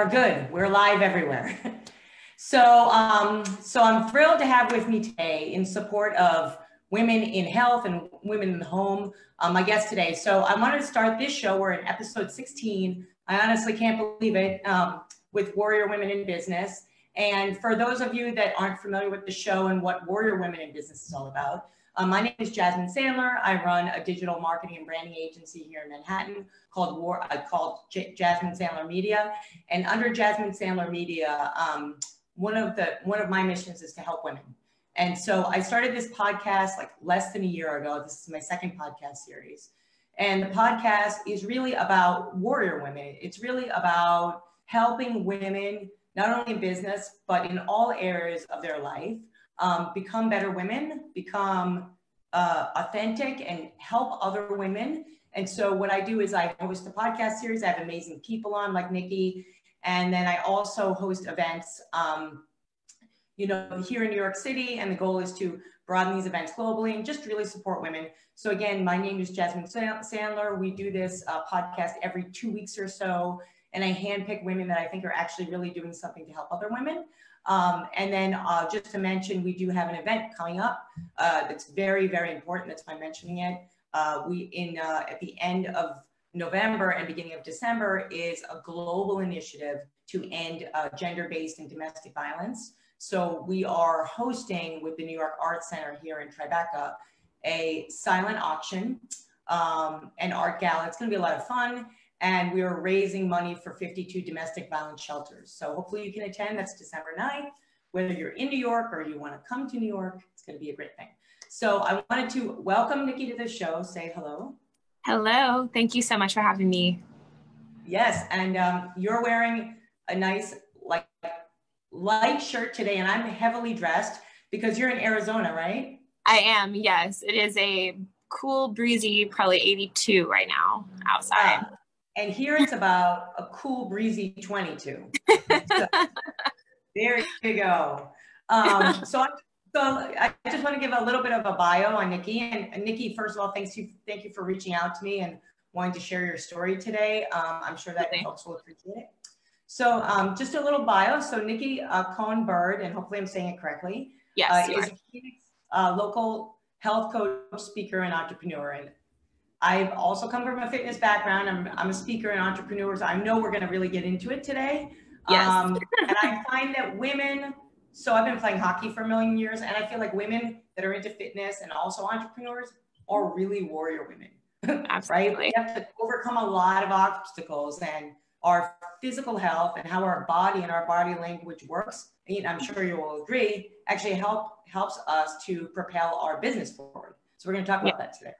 are good. We're live everywhere. so, um, so I'm thrilled to have with me today in support of women in health and women in the home, um, my guest today. So I wanted to start this show. We're in episode 16. I honestly can't believe it um, with Warrior Women in Business. And for those of you that aren't familiar with the show and what Warrior Women in Business is all about, um, my name is Jasmine Sandler. I run a digital marketing and branding agency here in Manhattan called War, uh, called J- Jasmine Sandler Media. And under Jasmine Sandler Media, um, one of the one of my missions is to help women. And so I started this podcast like less than a year ago. This is my second podcast series. And the podcast is really about warrior women. It's really about helping women, not only in business, but in all areas of their life, um, become better women, become uh, authentic, and help other women. And so what I do is I host a podcast series. I have amazing people on like Nikki. And then I also host events, um, you know, here in New York City. And the goal is to broaden these events globally and just really support women. So again, my name is Jasmine Sandler. We do this uh, podcast every two weeks or so. And I handpick women that I think are actually really doing something to help other women. Um, and then uh, just to mention, we do have an event coming up uh, that's very, very important. That's why I'm mentioning it. Uh, we in uh, at the end of November and beginning of December is a global initiative to end uh, gender-based and domestic violence. So we are hosting with the New York Art Center here in Tribeca a silent auction um, and art gala. It's going to be a lot of fun and we are raising money for 52 domestic violence shelters. So hopefully you can attend. That's December 9th. Whether you're in New York or you want to come to New York, it's going to be a great thing. So I wanted to welcome Nikki to the show. Say hello. Hello. Thank you so much for having me. Yes, and um, you're wearing a nice like light shirt today, and I'm heavily dressed because you're in Arizona, right? I am. Yes, it is a cool, breezy, probably 82 right now outside. And here it's about a cool breezy 22. so, there you go. Um, so, I, so I just want to give a little bit of a bio on Nikki. And, Nikki, first of all, thanks you, thank you for reaching out to me and wanting to share your story today. Um, I'm sure that okay. folks will appreciate it. So um, just a little bio. So Nikki uh, Cohen Bird, and hopefully I'm saying it correctly, yes, uh, is a Phoenix, uh, local health coach, speaker, and entrepreneur. And I've also come from a fitness background. I'm, I'm a speaker and entrepreneur, so I know we're going to really get into it today. Yes. Um, and I find that women, so I've been playing hockey for a million years, and I feel like women that are into fitness and also entrepreneurs are really warrior women. Absolutely. right? We have to overcome a lot of obstacles and our physical health and how our body and our body language works. And I'm sure you will agree, actually help helps us to propel our business forward. So we're going to talk about yeah. that today.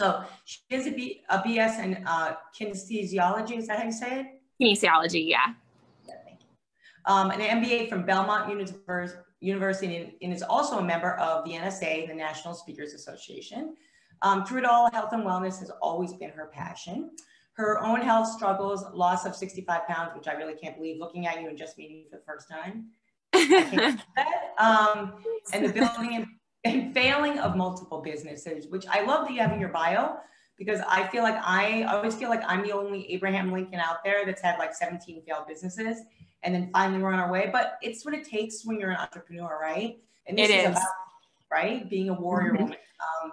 So she has a, B, a BS in uh, kinesiology. Is that how you say it? Kinesiology, yeah. yeah thank you. Um, an MBA from Belmont University and is also a member of the NSA, the National Speakers Association. Um, through it all, health and wellness has always been her passion. Her own health struggles, loss of 65 pounds, which I really can't believe looking at you and just meeting you for the first time. um, and the building and failing of multiple businesses, which I love that you have in your bio because I feel like I, always feel like I'm the only Abraham Lincoln out there that's had like 17 failed businesses and then finally we're on our way. But it's what it takes when you're an entrepreneur, right? And this it is, is. about right being a warrior mm-hmm. woman. Um,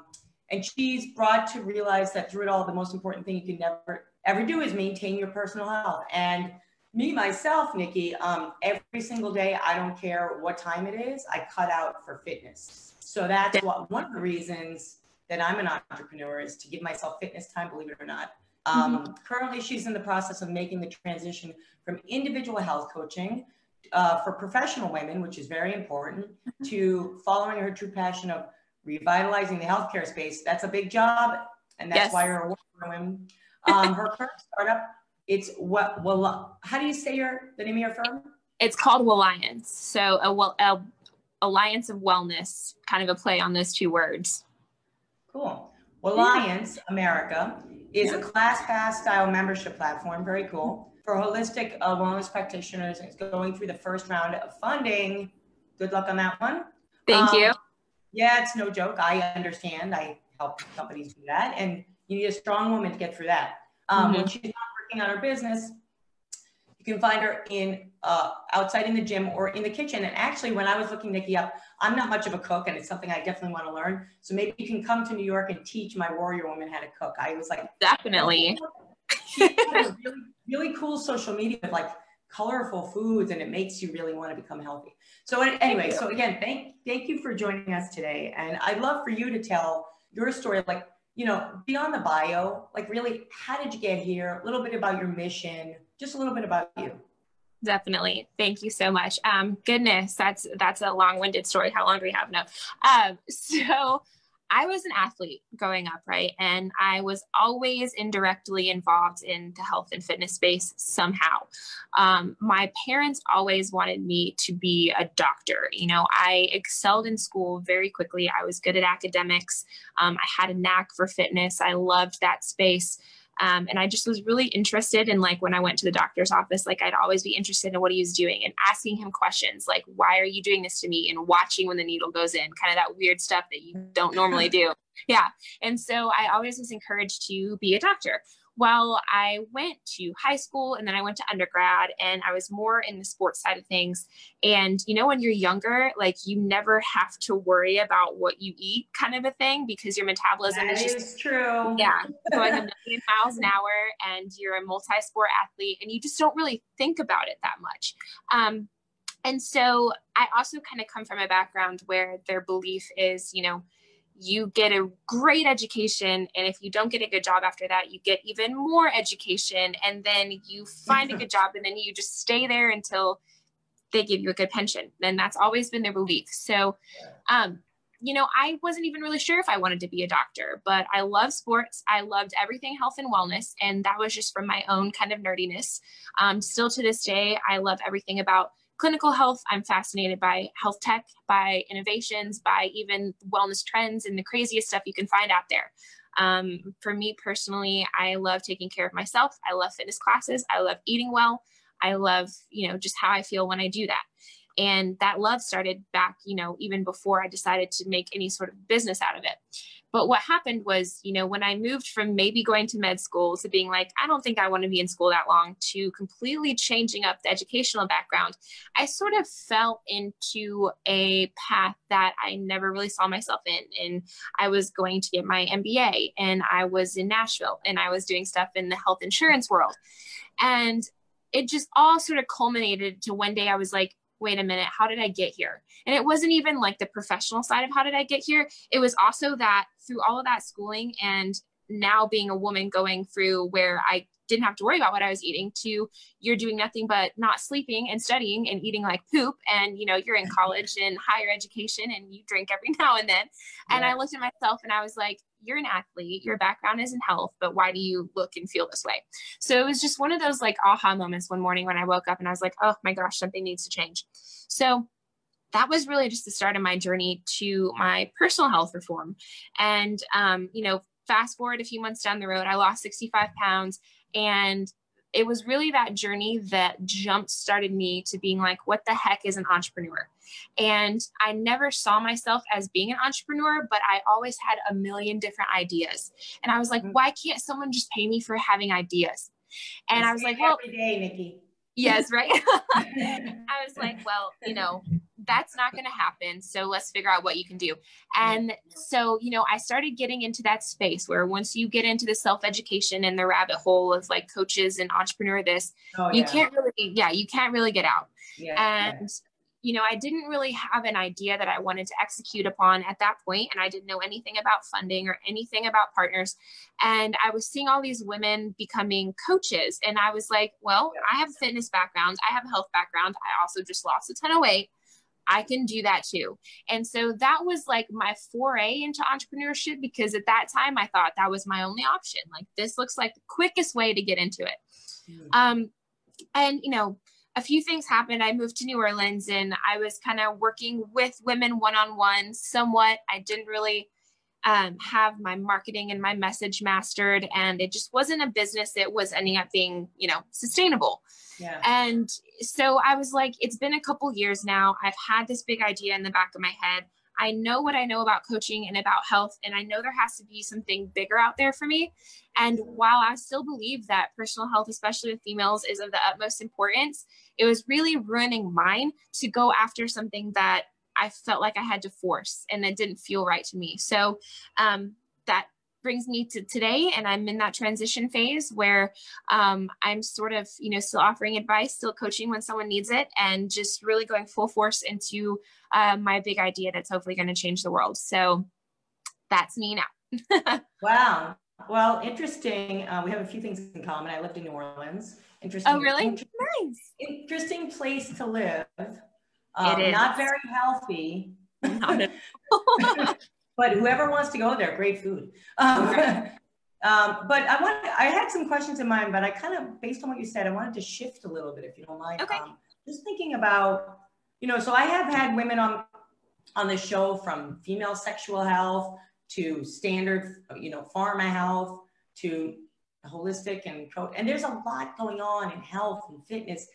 and she's brought to realize that through it all, the most important thing you can never ever do is maintain your personal health. And me myself, Nikki, um, every single day, I don't care what time it is, I cut out for fitness so that's what one of the reasons that I'm an entrepreneur is to give myself fitness time, believe it or not. Um, mm-hmm. Currently, she's in the process of making the transition from individual health coaching uh, for professional women, which is very important, mm-hmm. to following her true passion of revitalizing the healthcare space. That's a big job, and that's yes. why you're a woman. Um, her current startup, it's what? Well, how do you say your the name of your firm? It's called Alliance. So a, a Alliance of Wellness, kind of a play on those two words. Cool. Well, Alliance America is yeah. a ClassPass style membership platform. Very cool for holistic uh, wellness practitioners. It's going through the first round of funding. Good luck on that one. Thank um, you. Yeah, it's no joke. I understand. I help companies do that, and you need a strong woman to get through that. Um, mm-hmm. When she's not working on her business, can find her in uh, outside in the gym or in the kitchen. And actually, when I was looking Nikki up, I'm not much of a cook, and it's something I definitely want to learn. So maybe you can come to New York and teach my warrior woman how to cook. I was like, definitely. really, really cool social media of like colorful foods, and it makes you really want to become healthy. So anyway, so again, thank thank you for joining us today, and I'd love for you to tell your story, like you know, beyond the bio, like really, how did you get here? A little bit about your mission, just a little bit about you. Definitely. Thank you so much. Um, goodness, that's that's a long-winded story. How long do we have now? Um, so I was an athlete growing up, right? And I was always indirectly involved in the health and fitness space somehow. Um, my parents always wanted me to be a doctor. You know, I excelled in school very quickly. I was good at academics. Um, I had a knack for fitness. I loved that space. Um, and I just was really interested in like when I went to the doctor's office, like I'd always be interested in what he was doing and asking him questions like, why are you doing this to me? And watching when the needle goes in, kind of that weird stuff that you don't normally do. Yeah. And so I always was encouraged to be a doctor. Well, I went to high school and then I went to undergrad and I was more in the sports side of things. And you know, when you're younger, like you never have to worry about what you eat, kind of a thing, because your metabolism that is just true. Yeah, going a million miles an hour, and you're a multi-sport athlete, and you just don't really think about it that much. Um, and so I also kind of come from a background where their belief is, you know, you get a great education and if you don't get a good job after that you get even more education and then you find a good job and then you just stay there until they give you a good pension and that's always been their belief. So um, you know i wasn't even really sure if i wanted to be a doctor but i love sports. I loved everything health and wellness and that was just from my own kind of nerdiness. Um, still to this day i love everything about clinical health, I'm fascinated by health tech, by innovations, by even wellness trends and the craziest stuff you can find out there. Um, for me personally, I love taking care of myself. I love fitness classes. I love eating well. I love, you know, just how I feel when I do that. And that love started back, you know, even before I decided to make any sort of business out of it. But what happened was, you know, when I moved from maybe going to med school to being like, I don't think I want to be in school that long, to completely changing up the educational background, I sort of fell into a path that I never really saw myself in. And I was going to get my MBA, and I was in Nashville, and I was doing stuff in the health insurance world. And it just all sort of culminated to one day I was like, wait a minute, how did I get here? And it wasn't even like the professional side of how did I get here. It was also that through all of that schooling and now being a woman going through where I didn't have to worry about what I was eating to you're doing nothing but not sleeping and studying and eating like poop. And, you know, you're in college and higher education and you drink every now and then. And. I looked at myself and I was like, you're an athlete, your background is in health, but why do you look and feel this way? So it was just one of those like aha moments one morning when I woke up and I was like, oh my gosh, something needs to change. So that was really just the start of my journey to my personal health reform. And, um, you know, fast forward a few months down the road, I lost 65 pounds and it was really that journey that jump started me to being like, what the heck is an entrepreneur? And I never saw myself as being an entrepreneur, but I always had a million different ideas. And I was like, mm-hmm. why can't someone just pay me for having ideas? And I was like, well, every day, Nikki. Yes, right. I was like, well, you know, that's not going to happen. So let's figure out what you can do. And so, you know, I started getting into that space where once you get into the self education and the rabbit hole of like coaches and entrepreneur this, oh, you yeah. can't really, yeah, you can't really get out. Yeah, and you know, I didn't really have an idea that I wanted to execute upon at that point, and I didn't know anything about funding or anything about partners. And I was seeing all these women becoming coaches, and I was like, well, I have a fitness background, I have a health background, I also just lost a ton of weight. I can do that too. And so that was like my foray into entrepreneurship because at that time I thought that was my only option. Like this looks like the quickest way to get into it. Mm-hmm. Um, and you know, a few things happened. I moved to New Orleans and I was kind of working with women one on one somewhat. I didn't really um, have my marketing and my message mastered, and it just wasn't a business that was ending up being, you know, sustainable. Yeah. And so I was like, it's been a couple years now. I've had this big idea in the back of my head. I know what I know about coaching and about health, and I know there has to be something bigger out there for me. And while I still believe that personal health, especially with females, is of the utmost importance, it was really ruining mine to go after something that I felt like I had to force and that didn't feel right to me. So um, that brings me to today and i'm in that transition phase where um, i'm sort of you know still offering advice still coaching when someone needs it and just really going full force into uh, my big idea that's hopefully going to change the world. So that's me now. Wow. Well interesting. Uh, we have a few things in common. I lived in new orleans. Interesting oh really? interesting, nice. interesting place to live um, it is. not very healthy not but whoever wants to go there, great food. Um, um, but I want, I had some questions in mind, but I kind of, based on what you said, I wanted to shift a little bit, if you don't mind. Okay. Um, just thinking about, you know, so I have had women on on the show from female sexual health to standard, you know, pharma health to holistic and pro and there's a lot going on in health and fitness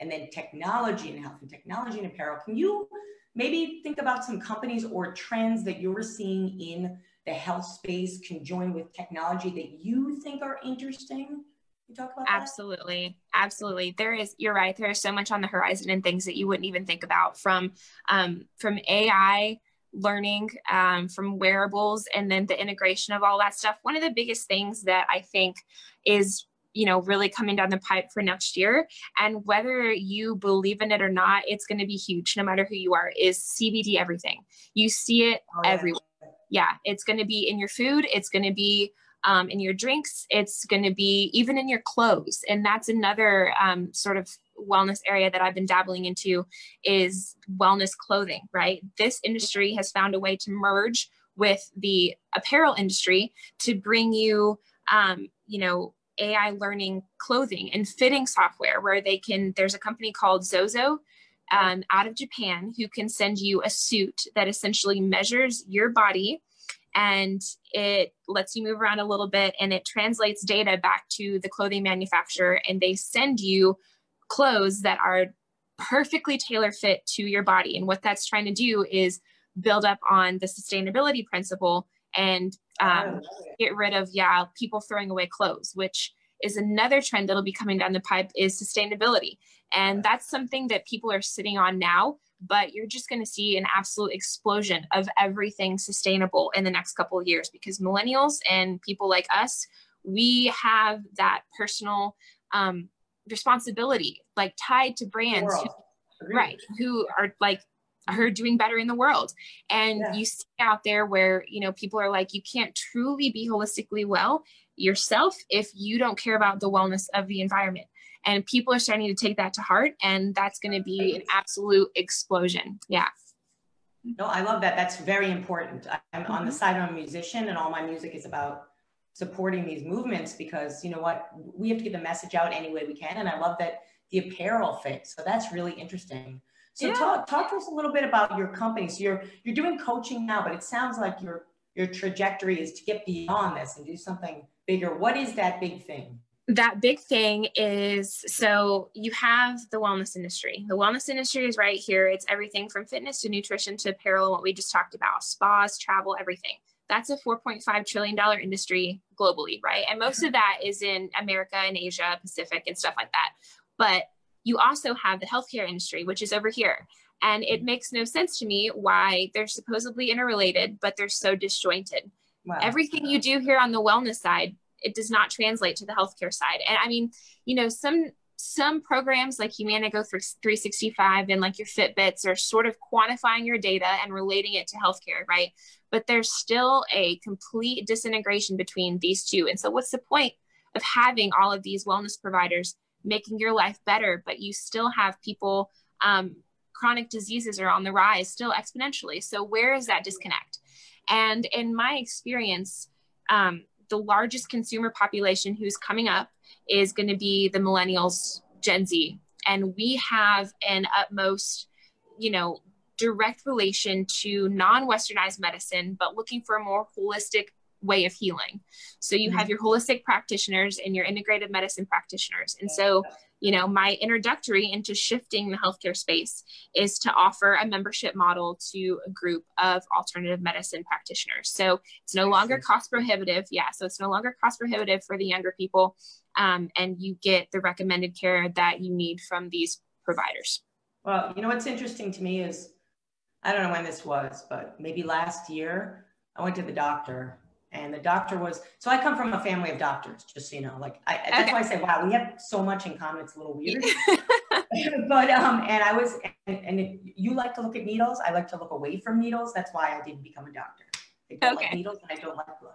and then technology and health and technology and apparel. Can you maybe think about some companies or trends that you're seeing in the health space conjoined with technology that you think are interesting? You talk about absolutely that? absolutely there is you're right there is so much on the horizon and things that you wouldn't even think about from um, from ai learning um, from wearables and then the integration of all that stuff one of the biggest things that i think is you know really coming down the pipe for next year. And whether you believe in it or not it's going to be huge no matter who you are is cbd everything. You see it oh, yeah. everywhere. Yeah it's going to be in your food it's going to be um, in your drinks it's going to be even in your clothes. And that's another um, sort of wellness area that i've been dabbling into is wellness clothing right? This industry has found a way to merge with the apparel industry to bring you um, you know AI learning clothing and fitting software where they can, there's a company called Zozo um, out of Japan who can send you a suit that essentially measures your body and it lets you move around a little bit and it translates data back to the clothing manufacturer and they send you clothes that are perfectly tailor fit to your body. And what that's trying to do is build up on the sustainability principle and um, get rid of yeah people throwing away clothes which is another trend that'll be coming down the pipe is sustainability. And that's something that people are sitting on now but you're just going to see an absolute explosion of everything sustainable in the next couple of years because millennials and people like us we have that personal um, responsibility like tied to brands who, right who are like her doing better in the world. And yeah. you see out there where you know people are like you can't truly be holistically well yourself if you don't care about the wellness of the environment. And people are starting to take that to heart and that's going to be an absolute explosion. Yeah. No i love that. That's very important. I'm mm-hmm. on the mm-hmm. side i'm a musician and all my music is about supporting these movements because you know what we have to get the message out any way we can and i love that the apparel fits. So that's really interesting so yeah. talk talk to us a little bit about your company. So you're you're doing coaching now, but it sounds like your your trajectory is to get beyond this and do something bigger. What is that big thing? That big thing is so you have the wellness industry. The wellness industry is right here. It's everything from fitness to nutrition to apparel, what we just talked about, spas, travel, everything. That's a $4.5 trillion industry globally, right? And most of that is in America and Asia, Pacific, and stuff like that. But you also have the healthcare industry, which is over here. And it makes no sense to me why they're supposedly interrelated, but they're so disjointed. Wow. Everything you do here on the wellness side, it does not translate to the healthcare side. And I mean, you know, some some programs like Humana Go 365 and like your Fitbits are sort of quantifying your data and relating it to healthcare, right? But there's still a complete disintegration between these two. And so, what's the point of having all of these wellness providers making your life better, but you still have people, um, chronic diseases are on the rise still exponentially. So, where is that disconnect? And in my experience, um, the largest consumer population who's coming up is going to be the millennials, Gen Z. And we have an utmost, you know, direct relation to non westernized medicine, but looking for a more holistic way of healing. So you have mm-hmm. your holistic practitioners and your integrative medicine practitioners. And so you know, my introductory into shifting the healthcare space is to offer a membership model to a group of alternative medicine practitioners. So it's no longer cost prohibitive. Yeah, so it's no longer cost prohibitive for the younger people. Um, and you get the recommended care that you need from these providers. Well, you know what's interesting to me is I don't know when this was, but maybe last year I went to the doctor and the doctor was so i come from a family of doctors just so you know like I, that's why i say wow we have so much in common it's a little weird. But um and i was and, and you like to look at needles i like to look away from needles that's why i didn't become a doctor. I don't okay. like needles and i don't like blood.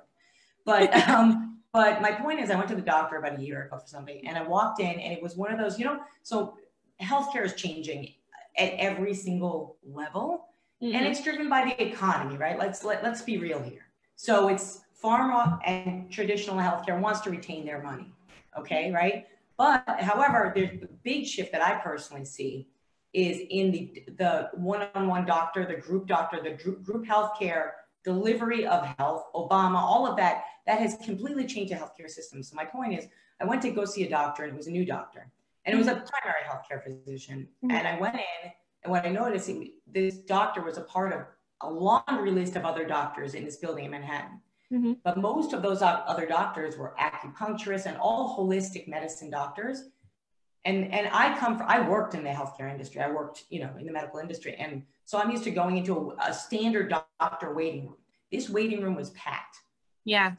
But um but my point is i went to the doctor about a year ago for something and i walked in and it was one of those you know so healthcare is changing at every single level mm-hmm. and it's driven by the economy right? Let's let, let's be real here. So it's pharma and traditional healthcare wants to retain their money. Okay, right? But however, there's the big shift that I personally see is in the the one-on-one doctor, the group doctor, the group, group healthcare delivery of health, Obama, all of that, that has completely changed the healthcare system. So my point is, I went to go see a doctor, and it was a new doctor, and it was a primary healthcare physician. Mm-hmm. And I went in, and what I noticed, this doctor was a part of a laundry list of other doctors in this building in Manhattan. Mm-hmm. But most of those other doctors were acupuncturists and all holistic medicine doctors. And, and I come from, I worked in the healthcare industry. I worked, you know, in the medical industry. And so I'm used to going into a, a standard doctor waiting room. This waiting room was packed. Yeah.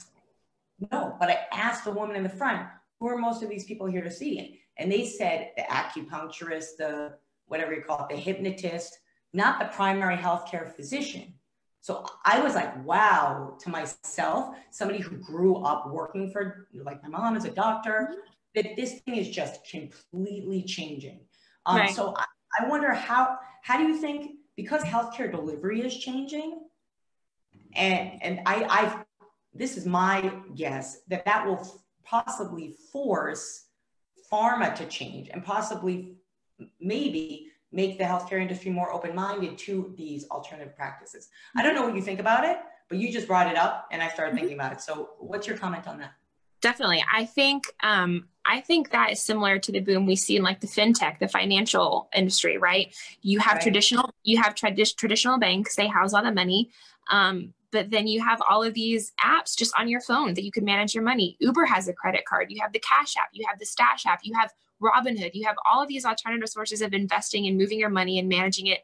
No, but I asked the woman in the front, who are most of these people here to see? And they said the acupuncturist, the whatever you call it, the hypnotist, not the primary healthcare physician. So I was like, wow, to myself, somebody who grew up working for, like my mom is a doctor, mm-hmm. that this thing is just completely changing. Um, right. So I, I wonder how, how do you think, because healthcare delivery is changing, and, and I, I, this is my guess that that will possibly force pharma to change and possibly maybe make the healthcare industry more open-minded to these alternative practices. I don't know what you think about it, but you just brought it up and I started mm-hmm. thinking about it. So what's your comment on that? Definitely. I think um, I think that is similar to the boom we see in like the fintech, the financial industry, right? You have right. traditional you have tradi- traditional banks, they house all the money. Um, but then you have all of these apps just on your phone that you can manage your money. Uber has a credit card, you have the Cash app, you have the Stash app, you have Robinhood, you have all of these alternative sources of investing and moving your money and managing it.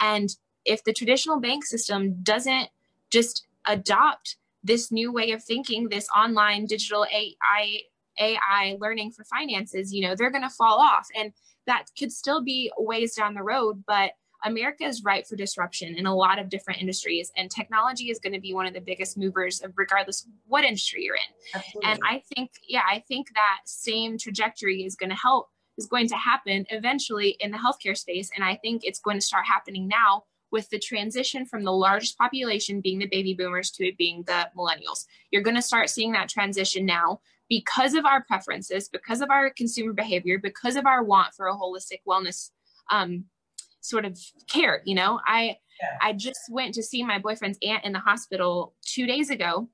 And if the traditional bank system doesn't just adopt this new way of thinking, this online digital AI AI learning for finances, you know, they're going to fall off. And that could still be ways down the road, but America is ripe for disruption in a lot of different industries, and technology is going to be one of the biggest movers, of regardless of what industry you're in. Absolutely. And I think, yeah, I think that same trajectory is going to help, is going to happen eventually in the healthcare space. And I think it's going to start happening now with the transition from the largest population being the baby boomers to it being the millennials. You're going to start seeing that transition now because of our preferences, because of our consumer behavior, because of our want for a holistic wellness um, sort of care you know i yeah. i just went to see my boyfriend's aunt in the hospital two days ago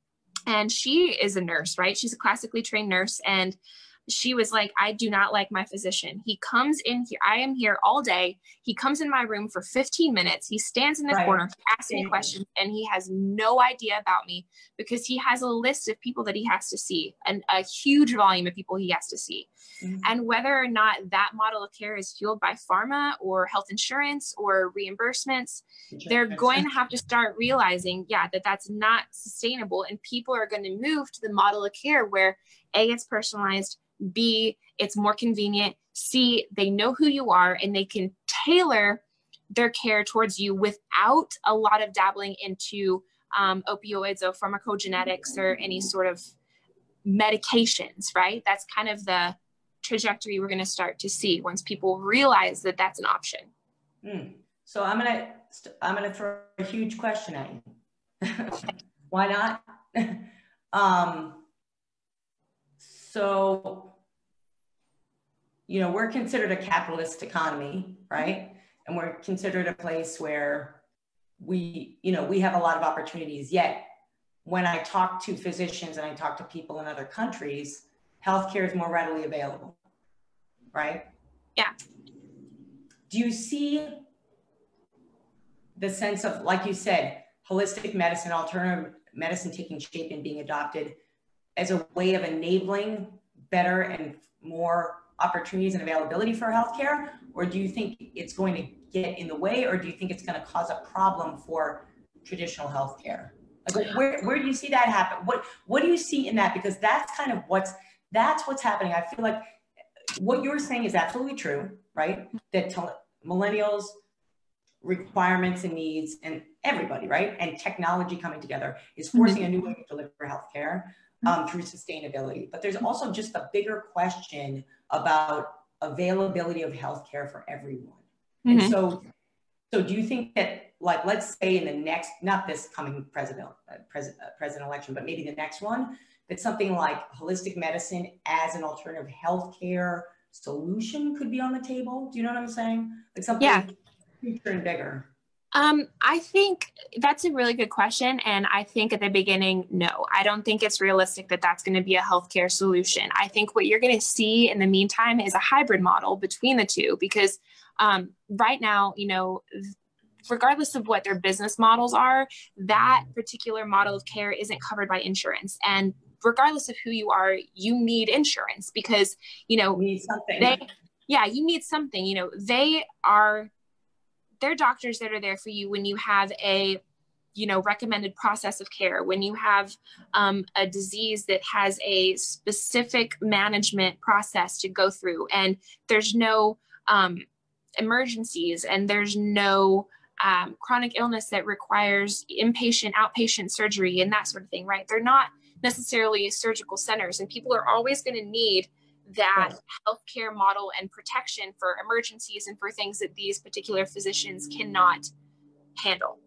and she is a nurse right she's a classically trained nurse and she was like, I do not like my physician. He comes in here. I am here all day. He comes in my room for 15 minutes. He stands in the right. corner, asks me questions, and he has no idea about me because he has a list of people that he has to see and a huge volume of people he has to see. Mm-hmm. And whether or not that model of care is fueled by pharma or health insurance or reimbursements, they're going to have to start realizing, yeah, that that's not sustainable. And people are going to move to the model of care where A, it's personalized, B, it's more convenient. C, they know who you are and they can tailor their care towards you without a lot of dabbling into um, opioids or pharmacogenetics or any sort of medications, right? That's kind of the trajectory we're going to start to see once people realize that that's an option. Mm. So I'm going to I'm going to throw a huge question at you. Why not? um, so you know, we're considered a capitalist economy, right? And we're considered a place where we, you know, we have a lot of opportunities. Yet, when I talk to physicians and I talk to people in other countries, healthcare is more readily available, right? Yeah. Do you see the sense of, like you said, holistic medicine, alternative medicine taking shape and being adopted as a way of enabling better and more opportunities and availability for healthcare? Or do you think it's going to get in the way, or do you think it's going to cause a problem for traditional healthcare? Like where, where do you see that happen? What what do you see in that? Because that's kind of what's that's what's happening. I feel like what you're saying is absolutely true, right? That millennials requirements and needs and everybody, right? And technology coming together is mm-hmm. forcing mm-hmm. a new way to deliver healthcare um, through sustainability. But there's also just a bigger question about availability of healthcare for everyone. Mm-hmm. And so, so do you think that, like, let's say in the next, not this coming president, uh, president, uh, president election, but maybe the next one, that something like holistic medicine as an alternative healthcare solution could be on the table? Do you know what I'm saying? Like something yeah. future and bigger. Um, I think that's a really good question. And I think at the beginning, no, I don't think it's realistic that that's going to be a healthcare solution. I think what you're going to see in the meantime is a hybrid model between the two because um, right now, you know, regardless of what their business models are, that particular model of care isn't covered by insurance. And regardless of who you are, you need insurance because, you know, you need something. They, yeah, you need something. You know, they are they're doctors that are there for you when you have a you know recommended process of care when you have um, a disease that has a specific management process to go through. And there's no um, emergencies and there's no um, chronic illness that requires inpatient outpatient surgery and that sort of thing right? They're not necessarily surgical centers and people are always going to need that healthcare model and protection for emergencies and for things that these particular physicians cannot handle.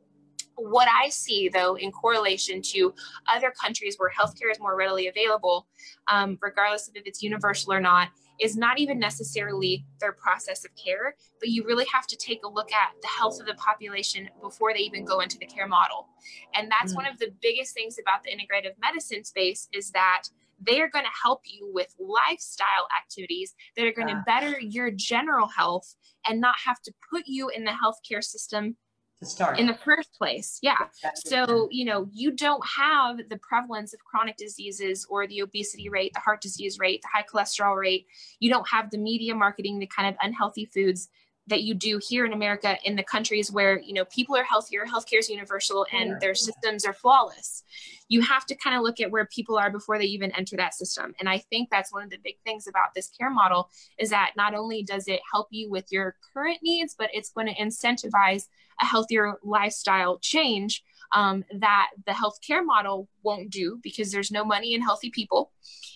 What I see, though, in correlation to other countries where healthcare is more readily available, um, regardless of if it's universal or not, is not even necessarily their process of care, but you really have to take a look at the health of the population before they even go into the care model. And that's mm-hmm. one of the biggest things about the integrative medicine space is that they are going to help you with lifestyle activities that are going to better your general health and not have to put you in the healthcare system to start in the first place. Yeah. So, you know, you don't have the prevalence of chronic diseases or the obesity rate, the heart disease rate, the high cholesterol rate. You don't have the media marketing the kind of unhealthy foods that you do here in America in the countries where you know people are healthier, healthcare is universal, and their systems are flawless. You have to kind of look at where people are before they even enter that system. And I think that's one of the big things about this care model is that not only does it help you with your current needs, but it's going to incentivize a healthier lifestyle change um, that the healthcare model won't do because there's no money in healthy people.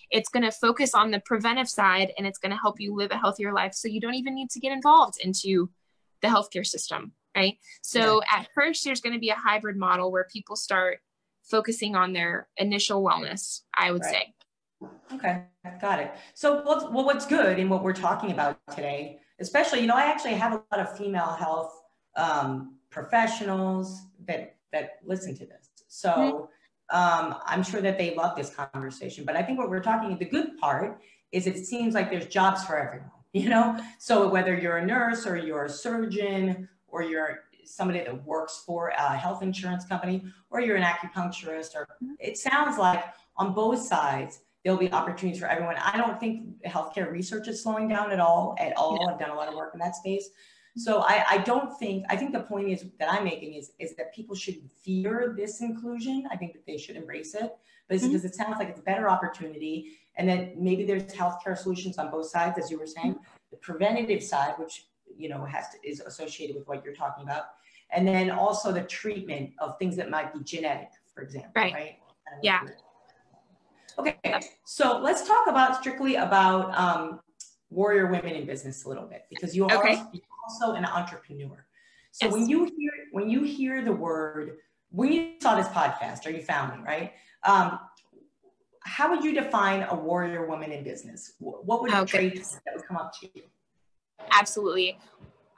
It's going to focus on the preventive side and it's going to help you live a healthier life. So you don't even need to get involved into the healthcare system, right? So yeah. at first, there's going to be a hybrid model where people start focusing on their initial wellness, I would right. say. Okay, got it. So, what's, well, what's good in what we're talking about today, especially, you know, I actually have a lot of female health um, professionals that that listen to this. So mm-hmm. um, I'm sure that they love this conversation. But I think what we're talking, the good part is it seems like there's jobs for everyone, you know? So whether you're a nurse or you're a surgeon or you're somebody that works for a health insurance company or you're an acupuncturist or mm-hmm. it sounds like on both sides there'll be opportunities for everyone i don't think healthcare research is slowing down at all at all yeah. i've done a lot of work in that space so I, I don't think, I think the point is that I'm making is, is that people should fear this inclusion. I think that they should embrace it, but mm-hmm. because it sounds like it's a better opportunity and that maybe there's healthcare solutions on both sides, as you were saying, mm-hmm. the preventative side, which, you know, has to, is associated with what you're talking about. And then also the treatment of things that might be genetic, for example, right? right? Yeah. Okay, so let's talk about strictly about um, warrior women in business a little bit because you are okay also an entrepreneur. So yes. when you hear when you hear the word, when you saw this podcast or you found me, right? Um, how would you define a warrior woman in business? What would okay. traits that would come up to you? Absolutely.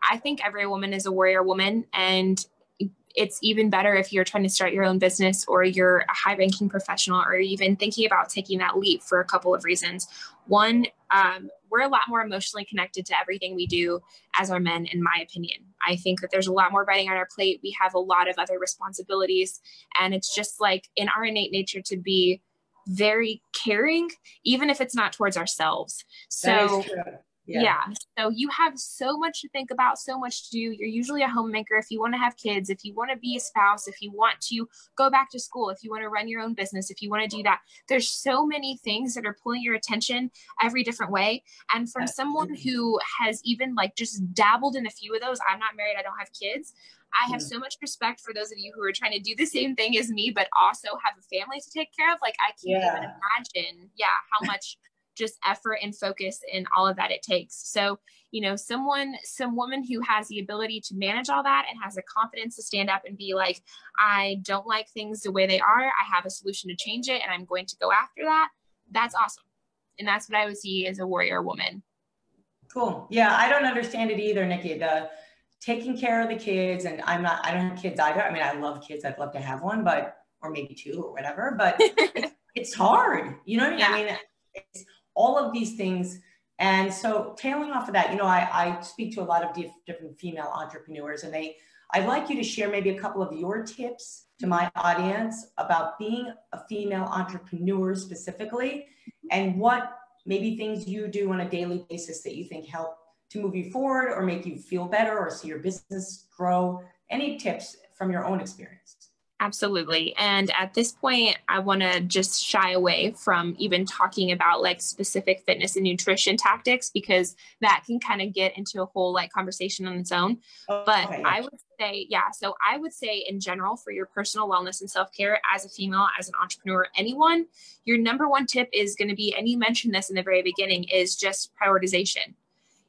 I think every woman is a warrior woman, and it's even better if you're trying to start your own business or you're a high ranking professional or even thinking about taking that leap for a couple of reasons. One, um, we're a lot more emotionally connected to everything we do as our men, in my opinion. I think that there's a lot more writing on our plate. We have a lot of other responsibilities. And it's just like in our innate nature to be very caring, even if it's not towards ourselves. So yeah. yeah. So you have so much to think about, so much to do. You're usually a homemaker. If you want to have kids, if you want to be a spouse, if you want to go back to school, if you want to run your own business, if you want to do that, there's so many things that are pulling your attention every different way. And from someone who has even like just dabbled in a few of those, I'm not married, I don't have kids. I have so much respect for those of you who are trying to do the same thing as me, but also have a family to take care of. Like I can't yeah. even imagine, yeah, how much just effort and focus and all of that it takes. So, you know, someone, some woman who has the ability to manage all that and has the confidence to stand up and be like, I don't like things the way they are. I have a solution to change it and I'm going to go after that. That's awesome. And that's what I would see as a warrior woman. Cool. Yeah, I don't understand it either, Nikki. The taking care of the kids, and I'm not, I don't have kids either. I mean, I love kids. I'd love to have one, but, or maybe two or whatever, but it's hard. You know what I mean? Yeah. I mean, it's all of these things. And so tailing off of that, you know, I, I speak to a lot of diff, different female entrepreneurs and they, I'd like you to share maybe a couple of your tips to my audience about being a female entrepreneur specifically and what maybe things you do on a daily basis that you think help to move you forward or make you feel better or see your business grow. Any tips from your own experience? Absolutely. And at this point, I want to just shy away from even talking about like specific fitness and nutrition tactics because that can kind of get into a whole like conversation on its own. Oh, but. I would say, yeah, so I would say in general for your personal wellness and self care as a female, as an entrepreneur, anyone, your number one tip is going to be, and you mentioned this in the very beginning, is just prioritization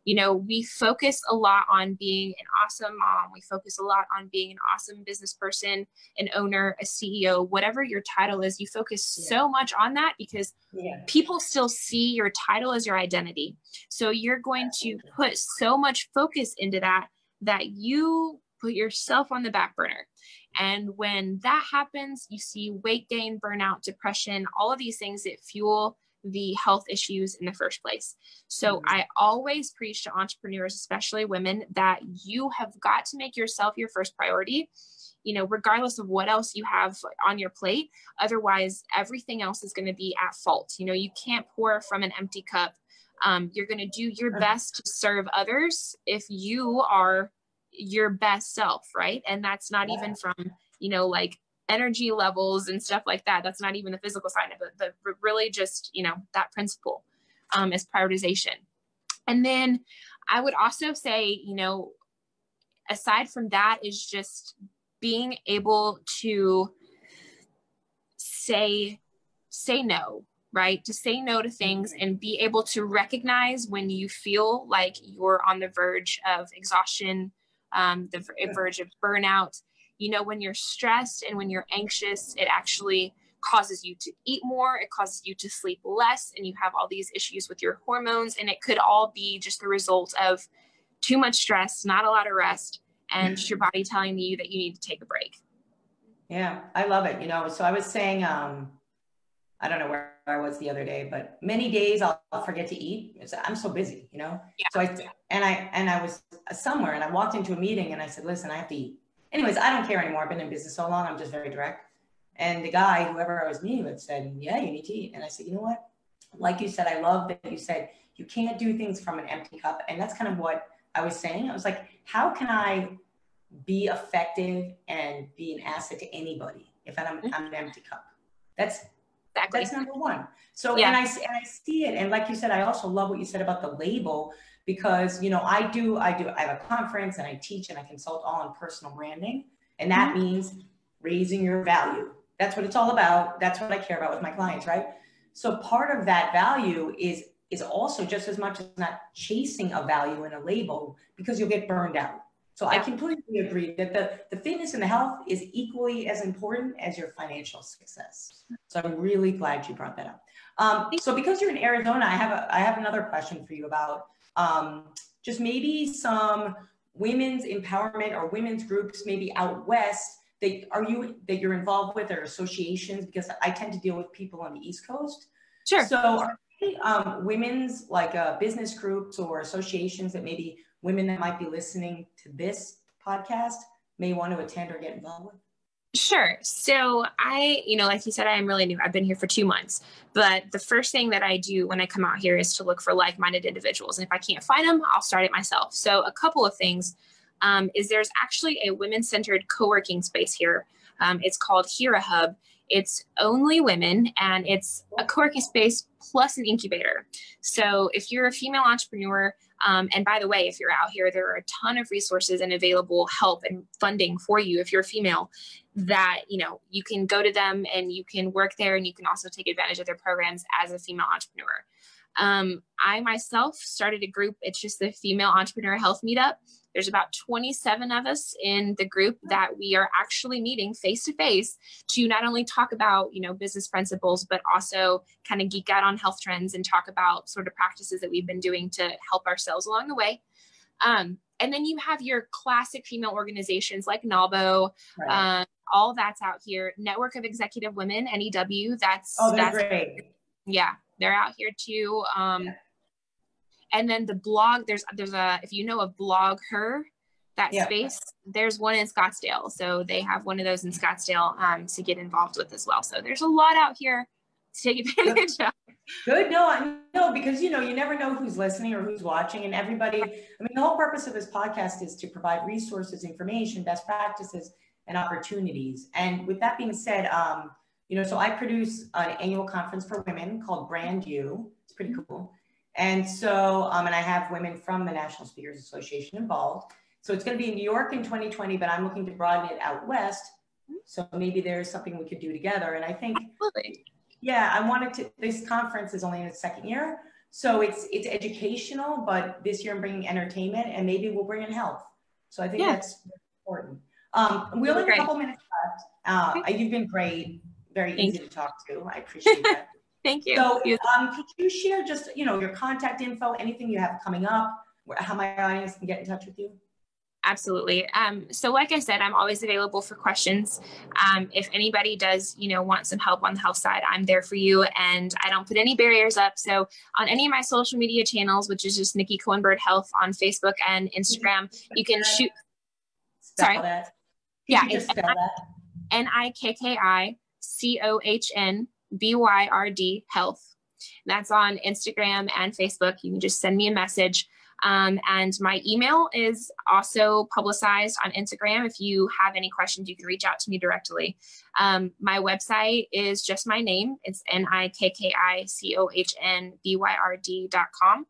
you know, we focus a lot on being an awesome mom. We focus a lot on being an awesome business person, an owner, a CEO, whatever your title is. You focus yeah. so much on that because yeah. people still see your title as your identity. So you're going to put so much focus into that that you put yourself on the back burner. And when that happens, you see weight gain, burnout, depression, all of these things that fuel the health issues in the first place. So mm-hmm. I always preach to entrepreneurs, especially women, that you have got to make yourself your first priority. You know, regardless of what else you have on your plate, otherwise, everything else is going to be at fault. You know, you can't pour from an empty cup. Um, you're going to do your best to serve others if you are your best self, right? And that's not yeah. even from, you know, like energy levels and stuff like that. That's not even the physical side of it, but really just, you know, that principle um, is prioritization. And then I would also say, you know, aside from that, is just being able to say say no right to say no to things and be able to recognize when you feel like you're on the verge of exhaustion um, the verge of burnout you know when you're stressed and when you're anxious it actually causes you to eat more it causes you to sleep less and you have all these issues with your hormones and it could all be just the result of too much stress not a lot of rest and your body telling you that you need to take a break. Yeah i love it you know so i was saying um i don't know where i was the other day but many days i'll, I'll forget to eat i'm so busy you know? Yeah. so i and i and i was somewhere and i walked into a meeting and i said listen i have to eat anyways, I don't care anymore. I've been in business so long, I'm just very direct. And the guy, whoever I was meeting with, said, Yeah, you need to eat. And I said, You know what? Like you said, I love that you said you can't do things from an empty cup. And that's kind of what I was saying. I was like, How can I be effective and be an asset to anybody if I'm. I'm an empty cup? That's exactly. that's number one. So yeah. and I and I see it. And like you said, I also love what you said about the label because you know I do I do I have a conference and I teach and I consult all on personal branding and that mm-hmm. means raising your value. That's what it's all about. That's what I care about with my clients, right? So part of that value is is also just as much as not chasing a value in a label because you'll get burned out. So I completely agree that the, the fitness and the health is equally as important as your financial success. So I'm really glad you brought that up. Um, so because you're in Arizona, I have a, I have another question for you about um, just maybe some women's empowerment or women's groups maybe out west that are you that you're involved with or associations because I tend to deal with people on the East Coast. Sure. So um, women's like uh, business groups or associations that maybe women that might be listening to this podcast may want to attend or get involved with? Sure. So I, you know, like you said, I am really new. I've been here for two months. But the first thing that I do when I come out here is to look for like minded individuals. And if I can't find them, I'll start it myself. So a couple of things um, is there's actually a women centered co working space here. Um, it's called Hera Hub. It's only women and it's a co working space plus an incubator. So if you're a female entrepreneur, um, and by the way, if you're out here, there are a ton of resources and available help and funding for you if you're a female that, you know, you can go to them and you can work there and you can also take advantage of their programs as a female entrepreneur. Um, I myself started a group, it's just the Female Entrepreneur Health Meetup. There's about 27 of us in the group that we are actually meeting face to face to not only talk about, you know, business principles, but also kind of geek out on health trends and talk about sort of practices that we've been doing to help ourselves along the way. Um, and then you have your classic female organizations like NAWBO, right. um, all that's out here. Network of Executive Women, NEW. That's oh, that's great. Yeah, they're out here too. Um, yeah and then the blog there's there's a if you know of blog her that yeah. space there's one in scottsdale. So they have one of those in scottsdale um, to get involved with as well. So there's a lot out here to take advantage of. Good. No i know because you know you never know who's listening or who's watching and everybody i mean the whole purpose of this podcast is to provide resources information best practices and opportunities. And with that being said um, you know so i produce an annual conference for women called BrandYou it's pretty cool and so, um, and I have women from the National Speakers Association involved. So it's going to be in New York in 2020, but I'm looking to broaden it out west. So maybe there's something we could do together. And I think, Absolutely. yeah, I wanted to, this conference is only in its second year. So it's, it's educational, but this year I'm bringing entertainment and maybe we'll bring in health. So I think yeah. that's important. Um, we only have a couple minutes left. Uh, you've been great, very Thank easy you. to talk to. I appreciate that. Thank you. So um, could you share just, you know, your contact info, anything you have coming up, how my audience can get in touch with you? Absolutely. Um, so like I said, I'm always available for questions. Um, if anybody does, you know, want some help on the health side, I'm there for you and I don't put any barriers up. So on any of my social media channels, which is just Nikki Cohn Byrd Health on Facebook and Instagram, you can shoot. Sorry. That. Yeah. It's N-I-K-K-I-C-O-H-N BYRD Health. That's on Instagram and Facebook. You can just send me a message. Um, and my email is also publicized on Instagram. If you have any questions, you can reach out to me directly. Um, my website is just my name. It's N I K K I C O H N B Y R D.com.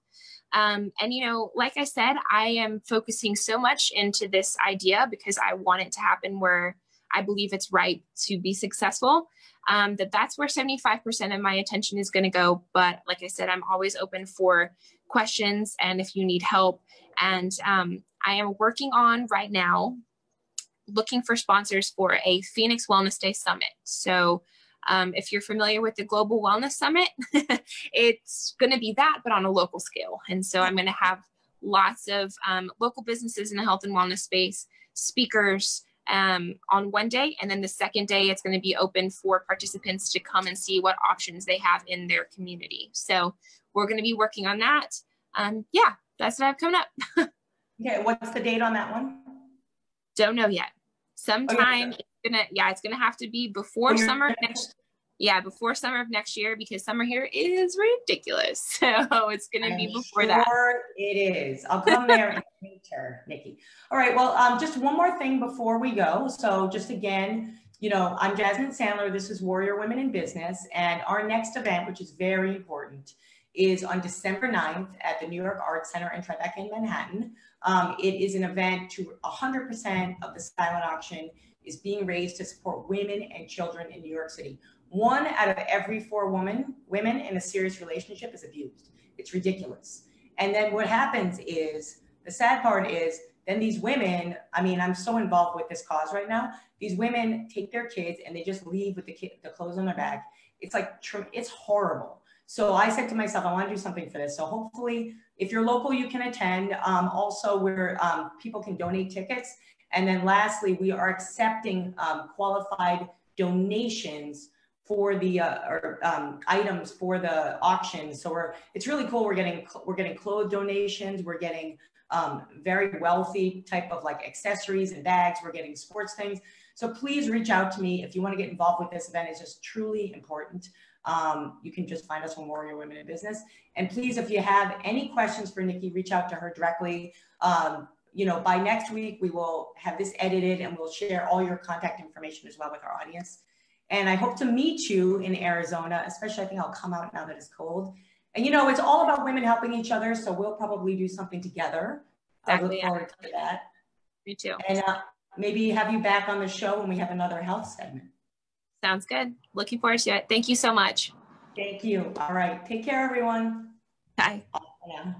Um, and, you know, like I said, I am focusing so much into this idea because I want it to happen where I believe it's right to be successful um, that that's where 75% of my attention is going to go. But like I said, I'm always open for questions and if you need help. And um, I am working on right now looking for sponsors for a Phoenix Wellness Day Summit. So um, if you're familiar with the Global Wellness Summit, it's going to be that, but on a local scale. And so I'm going to have lots of um, local businesses in the health and wellness space, speakers, um, on one day. And then the second day, it's going to be open for participants to come and see what options they have in their community. So we're going to be working on that. Um, yeah, that's what I have coming up. okay, what's the date on that one? Don't know yet. Sometime oh, it's gonna yeah, it's gonna have to be before summer next yeah, before summer of next year because summer here is ridiculous. So it's going to be before sure that. It is. I'll come there in winter, Nikki. All right. Well, um, just one more thing before we go. So just again, you know, I'm Jasmine Sandler. This is Warrior Women in Business. And our next event, which is very important, is on December 9th at the New York Arts Center in Tribeca in Manhattan. Um, it is an event to 100% of the silent auction is being raised to support women and children in New York City. One out of every four women women in a serious relationship is abused. It's ridiculous. And then what happens is the sad part is then these women, I mean, I'm so involved with this cause right now. These women take their kids and they just leave with the kid, the clothes on their back. It's like it's horrible. So I said to myself, I want to do something for this. So hopefully, if you're local, you can attend. Um, also, where um, people can donate tickets. And then lastly, we are accepting um, qualified donations for the uh, or um, items for the auction. So we're it's really cool. We're getting we're getting clothes donations. We're getting um, very wealthy type of like accessories and bags. We're getting sports things. So please reach out to me if you want to get involved with this event. It's just truly important. Um, you can just find us on Warrior Women in Business. And please, if you have any questions for Nikki, reach out to her directly. Um, you know, by next week, we will have this edited and we'll share all your contact information as well with our audience. And I hope to meet you in Arizona, especially I think I'll come out now that it's cold. And you know, it's all about women helping each other. So we'll probably do something together. Exactly. I look forward to that. Me too. And uh, maybe have you back on the show when we have another health segment. Sounds good. Looking forward to it. Thank you so much. Thank you. All right. Take care, everyone. Bye. Yeah.